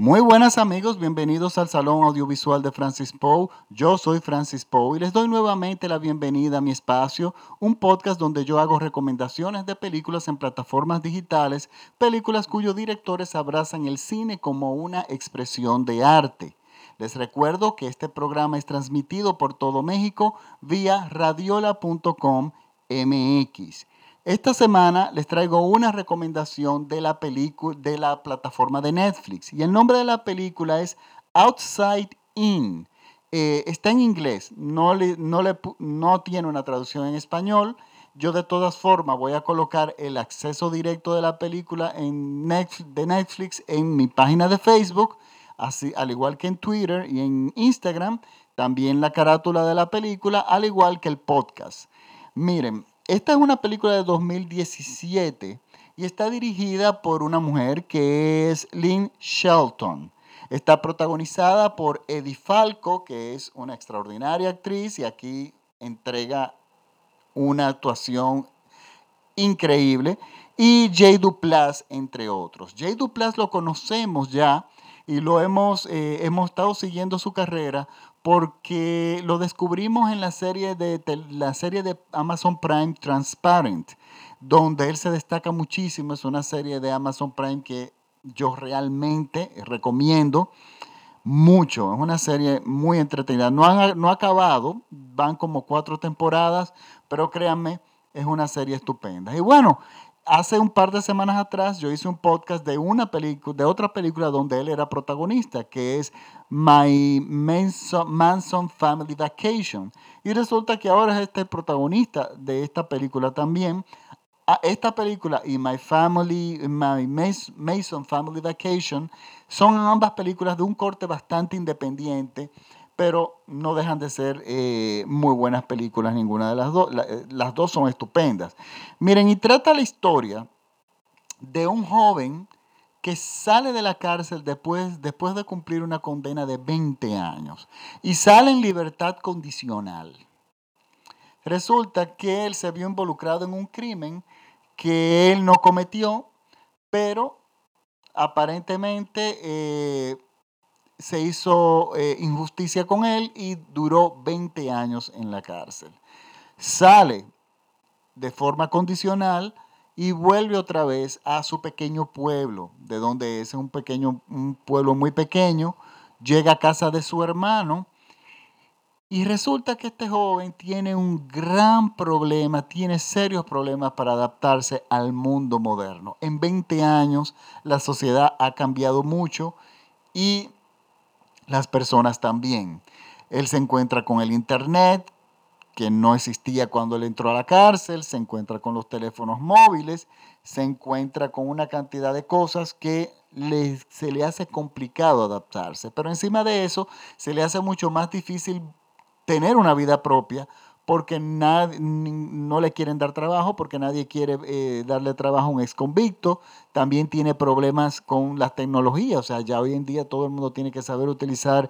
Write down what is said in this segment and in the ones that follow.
Muy buenas amigos, bienvenidos al Salón Audiovisual de Francis Poe. Yo soy Francis Poe y les doy nuevamente la bienvenida a mi espacio, un podcast donde yo hago recomendaciones de películas en plataformas digitales, películas cuyos directores abrazan el cine como una expresión de arte. Les recuerdo que este programa es transmitido por todo México vía radiola.com MX. Esta semana les traigo una recomendación de la de la plataforma de Netflix y el nombre de la película es Outside In. Eh, está en inglés, no, tiene una traducción en español. Yo de todas formas voy a colocar el acceso directo de la película en de Netflix en mi página de Facebook, así, al igual que en Twitter y en Instagram. También la carátula de la película, al igual que el podcast. Miren, esta es una película de 2017 y está dirigida por una mujer que es Lynn Shelton. Está protagonizada por Eddie Falco, que es una extraordinaria actriz y aquí entrega una actuación increíble, y Jay Duplas, entre otros. Jay Duplas lo conocemos ya y lo hemos, eh, hemos estado siguiendo su carrera porque lo descubrimos en la serie de, la serie de Amazon Prime Transparent, donde él se destaca muchísimo. Es una serie de Amazon Prime que yo realmente recomiendo mucho. Es una serie muy entretenida. No, no ha acabado, van como cuatro temporadas, pero créanme, es una serie estupenda. Y bueno, hace un par de semanas atrás yo hice un podcast de una película, de otra película donde él era protagonista, que es My Manson, Family Vacation. Y resulta que ahora es este protagonista de esta película también. Esta película y My Family, My Mason Family Vacation son ambas películas de un corte bastante independiente pero no dejan de ser eh, muy buenas películas, ninguna de las dos. Eh, las dos son estupendas. Miren, y trata la historia de un joven que sale de la cárcel después, después de cumplir una condena de 20 años y sale en libertad condicional. Resulta que él se vio involucrado en un crimen que él no cometió, pero aparentemente eh, se hizo eh, injusticia con él y duró 20 años en la cárcel. Sale de forma condicional y vuelve otra vez a su pequeño pueblo, de donde es un pequeño un pueblo muy pequeño, llega a casa de su hermano y resulta que este joven tiene un gran problema, tiene serios problemas para adaptarse al mundo moderno. En 20 años la sociedad ha cambiado mucho y las personas también. Él se encuentra con el Internet, que no existía cuando él entró a la cárcel, se encuentra con los teléfonos móviles, se encuentra con una cantidad de cosas que se le hace complicado adaptarse. Pero encima de eso, se le hace mucho más difícil tener una vida propia porque no le quieren dar trabajo, porque nadie quiere eh, darle trabajo a un ex convicto. También tiene problemas con las tecnologías, o sea, ya hoy en día todo el mundo tiene que saber utilizar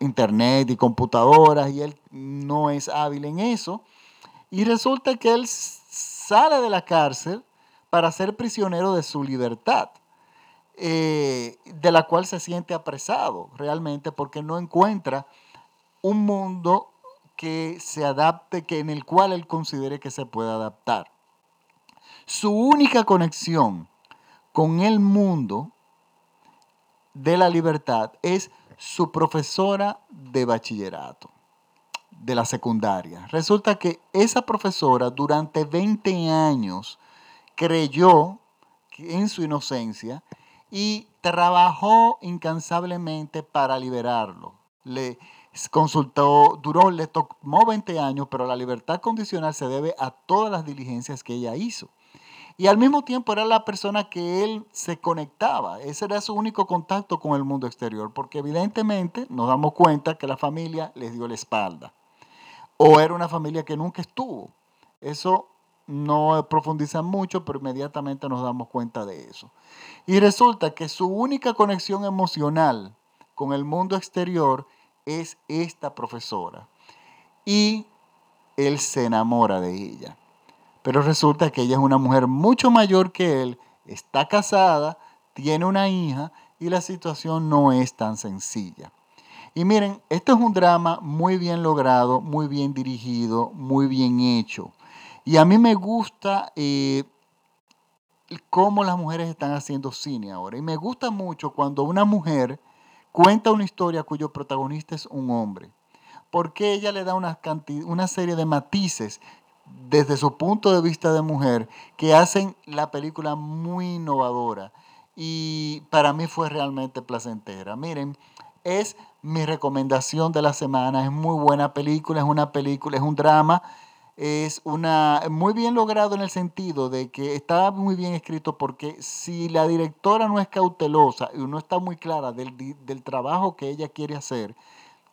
internet y computadoras y él no es hábil en eso. Y resulta que él sale de la cárcel para ser prisionero de su libertad. Eh, de la cual se siente apresado realmente porque no encuentra un mundo que se adapte, que en el cual él considere que se pueda adaptar. Su única conexión con el mundo de la libertad es su profesora de bachillerato, de la secundaria. Resulta que esa profesora durante 20 años creyó en su inocencia y trabajó incansablemente para liberarlo. Le, consultó, duró, le tomó 20 años, pero la libertad condicional se debe a todas las diligencias que ella hizo. Y al mismo tiempo era la persona que él se conectaba. Ese era su único contacto con el mundo exterior, porque evidentemente nos damos cuenta que la familia les dio la espalda. O era una familia que nunca estuvo. Eso no profundiza mucho, pero inmediatamente nos damos cuenta de eso. Y resulta que su única conexión emocional con el mundo exterior es esta profesora. Y él se enamora de ella. Pero resulta que ella es una mujer mucho mayor que él, está casada, tiene una hija y la situación no es tan sencilla. Y miren, este es un drama muy bien logrado, muy bien dirigido, muy bien hecho. Y a mí me gusta eh, cómo las mujeres están haciendo cine ahora. Y me gusta mucho cuando una mujer cuenta una historia cuyo protagonista es un hombre. Porque ella le da una, una serie de matices desde su punto de vista de mujer que hacen la película muy innovadora. Y para mí fue realmente placentera. Miren, es mi recomendación de la semana. Es muy buena película, es una película, es un drama. Es una muy bien logrado en el sentido de que está muy bien escrito porque si la directora no es cautelosa y no está muy clara del, del trabajo que ella quiere hacer,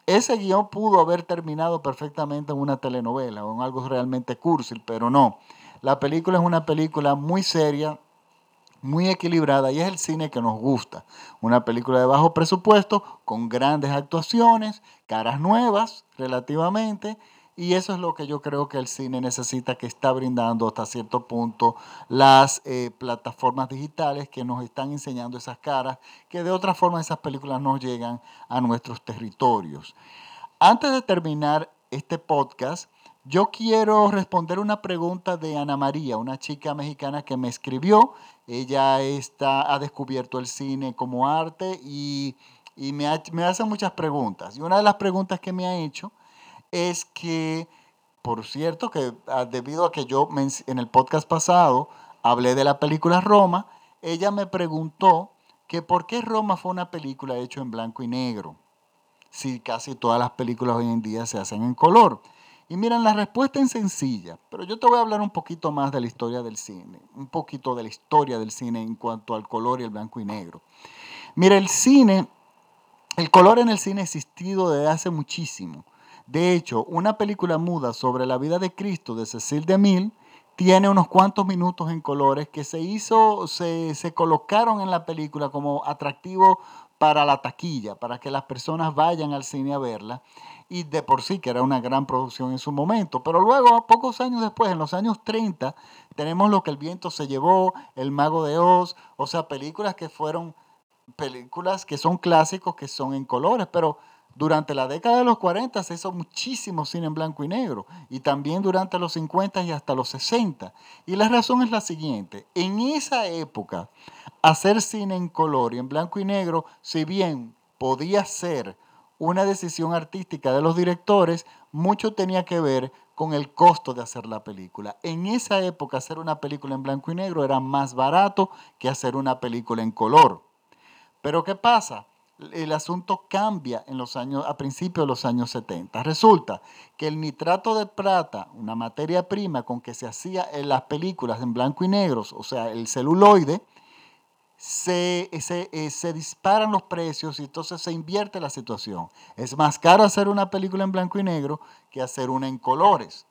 ese guion pudo haber terminado perfectamente en una telenovela o en algo realmente cursil, pero no. La película es una película muy seria, muy equilibrada y es el cine que nos gusta. Una película de bajo presupuesto con grandes actuaciones, caras nuevas relativamente y eso es lo que yo creo que el cine necesita, que está brindando hasta cierto punto las eh, plataformas digitales que nos están enseñando esas caras, que de otra forma esas películas no llegan a nuestros territorios. Antes de terminar este podcast, yo quiero responder una pregunta de Ana María, una chica mexicana que me escribió. Ella está, ha descubierto el cine como arte y, me, me hace muchas preguntas. Y una de las preguntas que me ha hecho es que, por cierto, que ah, debido a que yo en el podcast pasado hablé de la película Roma, ella me preguntó que por qué Roma fue una película hecha en blanco y negro, si casi todas las películas hoy en día se hacen en color. Y miren, la respuesta es sencilla, pero yo te voy a hablar un poquito más de la historia del cine, un poquito de la historia del cine en cuanto al color y el blanco y negro. Mira, el cine, el color en el cine ha existido desde hace muchísimo. De hecho, una película muda sobre la vida de Cristo de Cecil DeMille tiene unos cuantos minutos en colores que se hizo, se, se colocaron en la película como atractivo para la taquilla, para que las personas vayan al cine a verla y de por sí que era una gran producción en su momento. Pero luego, pocos años después, en los años 30, tenemos lo que el viento se llevó, El mago de Oz, o sea, películas que fueron películas que son clásicos, que son en colores, pero durante la década de los 40 se hizo muchísimo cine en blanco y negro y también durante los 50 y hasta los 60. Y la razón es la siguiente, en esa época hacer cine en color y en blanco y negro, si bien podía ser una decisión artística de los directores, mucho tenía que ver con el costo de hacer la película. En esa época hacer una película en blanco y negro era más barato que hacer una película en color. Pero ¿qué pasa? El asunto cambia en los años, a principios de los años 70. Resulta que el nitrato de plata, una materia prima con que se hacía en las películas en blanco y negro, o sea, el celuloide, se, eh, se, disparan los precios y entonces se invierte la situación. Es más caro hacer una película en blanco y negro que hacer una en colores.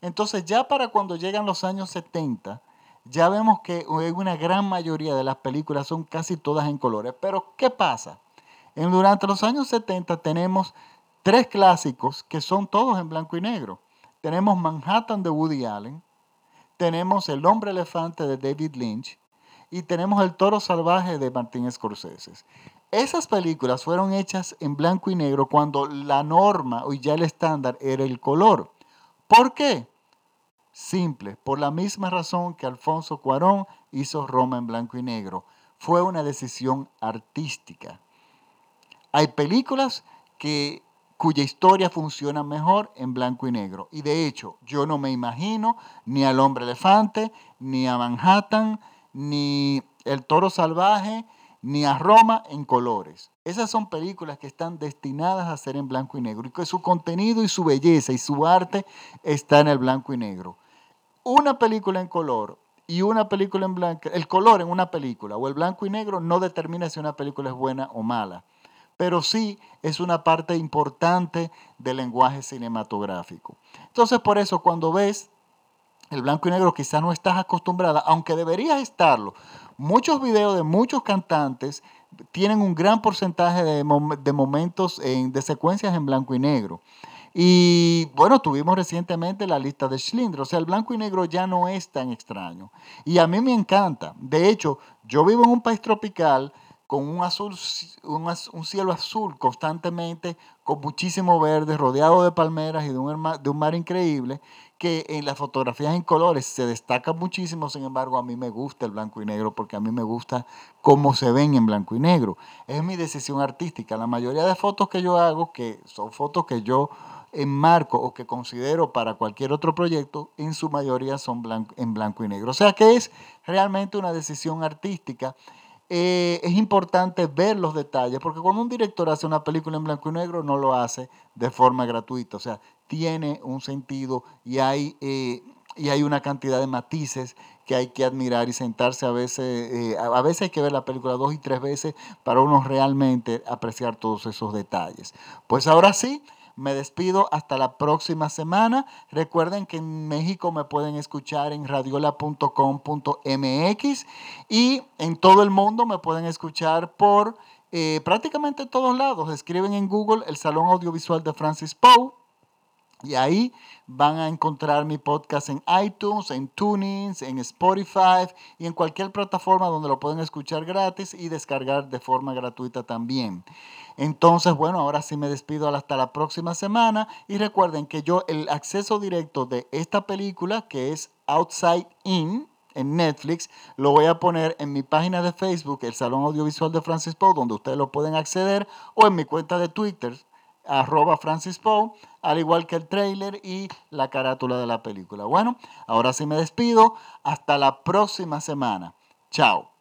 Entonces ya para cuando llegan los años 70, ya vemos que una gran mayoría de las películas son casi todas en colores. Pero ¿qué pasa? Durante los años 70 tenemos tres clásicos que son todos en blanco y negro. Tenemos Manhattan de Woody Allen, tenemos El hombre elefante de David Lynch y tenemos El toro salvaje de Martín Scorsese. Esas películas fueron hechas en blanco y negro cuando la norma o ya el estándar era el color. ¿Por qué? Simple, por la misma razón que Alfonso Cuarón hizo Roma en blanco y negro. Fue una decisión artística. Hay películas que, cuya historia funciona mejor en blanco y negro. Y de hecho, yo no me imagino ni al hombre elefante, ni a Manhattan, ni El Toro Salvaje, ni a Roma en colores. Esas son películas que están destinadas a ser en blanco y negro y que su contenido y su belleza y su arte está en el blanco y negro. Una película en color y una película en blanco, el color en una película o el blanco y negro no determina si una película es buena o mala, pero sí es una parte importante del lenguaje cinematográfico. Entonces por eso cuando ves el blanco y negro quizás no estás acostumbrada, aunque deberías estarlo. Muchos videos de muchos cantantes tienen un gran porcentaje de, momentos de secuencias en blanco y negro. Y bueno, tuvimos recientemente la lista de Schindler, o sea, el blanco y negro ya no es tan extraño. Y a mí me encanta. De hecho, yo vivo en un país tropical con un, azul, un, cielo azul constantemente, con muchísimo verde, rodeado de palmeras y de un, de un mar increíble, que en las fotografías en colores se destaca muchísimo, sin embargo a mí me gusta el blanco y negro porque a mí me gusta cómo se ven en blanco y negro. Es mi decisión artística. La mayoría de fotos que yo hago, que son fotos que yo enmarco o que considero para cualquier otro proyecto, en su mayoría son en blanco y negro. O sea que es realmente una decisión artística eh, es importante ver los detalles, porque cuando un director hace una película en blanco y negro, no lo hace de forma gratuita, o sea, tiene un sentido y hay, eh, y hay una cantidad de matices que hay que admirar y sentarse a veces, eh, a veces hay que ver la película dos y tres veces para uno realmente apreciar todos esos detalles. Pues ahora sí, me despido hasta la próxima semana. Recuerden que en México me pueden escuchar en radiola.com.mx y en todo el mundo me pueden escuchar por eh, prácticamente todos lados. Escriben en Google el Salón Audiovisual de Francis Poe y ahí van a encontrar mi podcast en iTunes, en Tunings, en Spotify y en cualquier plataforma donde lo pueden escuchar gratis y descargar de forma gratuita también. Entonces, bueno, ahora sí me despido hasta la próxima semana y recuerden que yo el acceso directo de esta película que es Outside In en Netflix, lo voy a poner en mi página de Facebook, el Salón Audiovisual de Francis Poe, donde ustedes lo pueden acceder, o en mi cuenta de Twitter, arroba Francis Poe, al igual que el trailer y la carátula de la película. Bueno, ahora sí me despido. Hasta la próxima semana. Chao.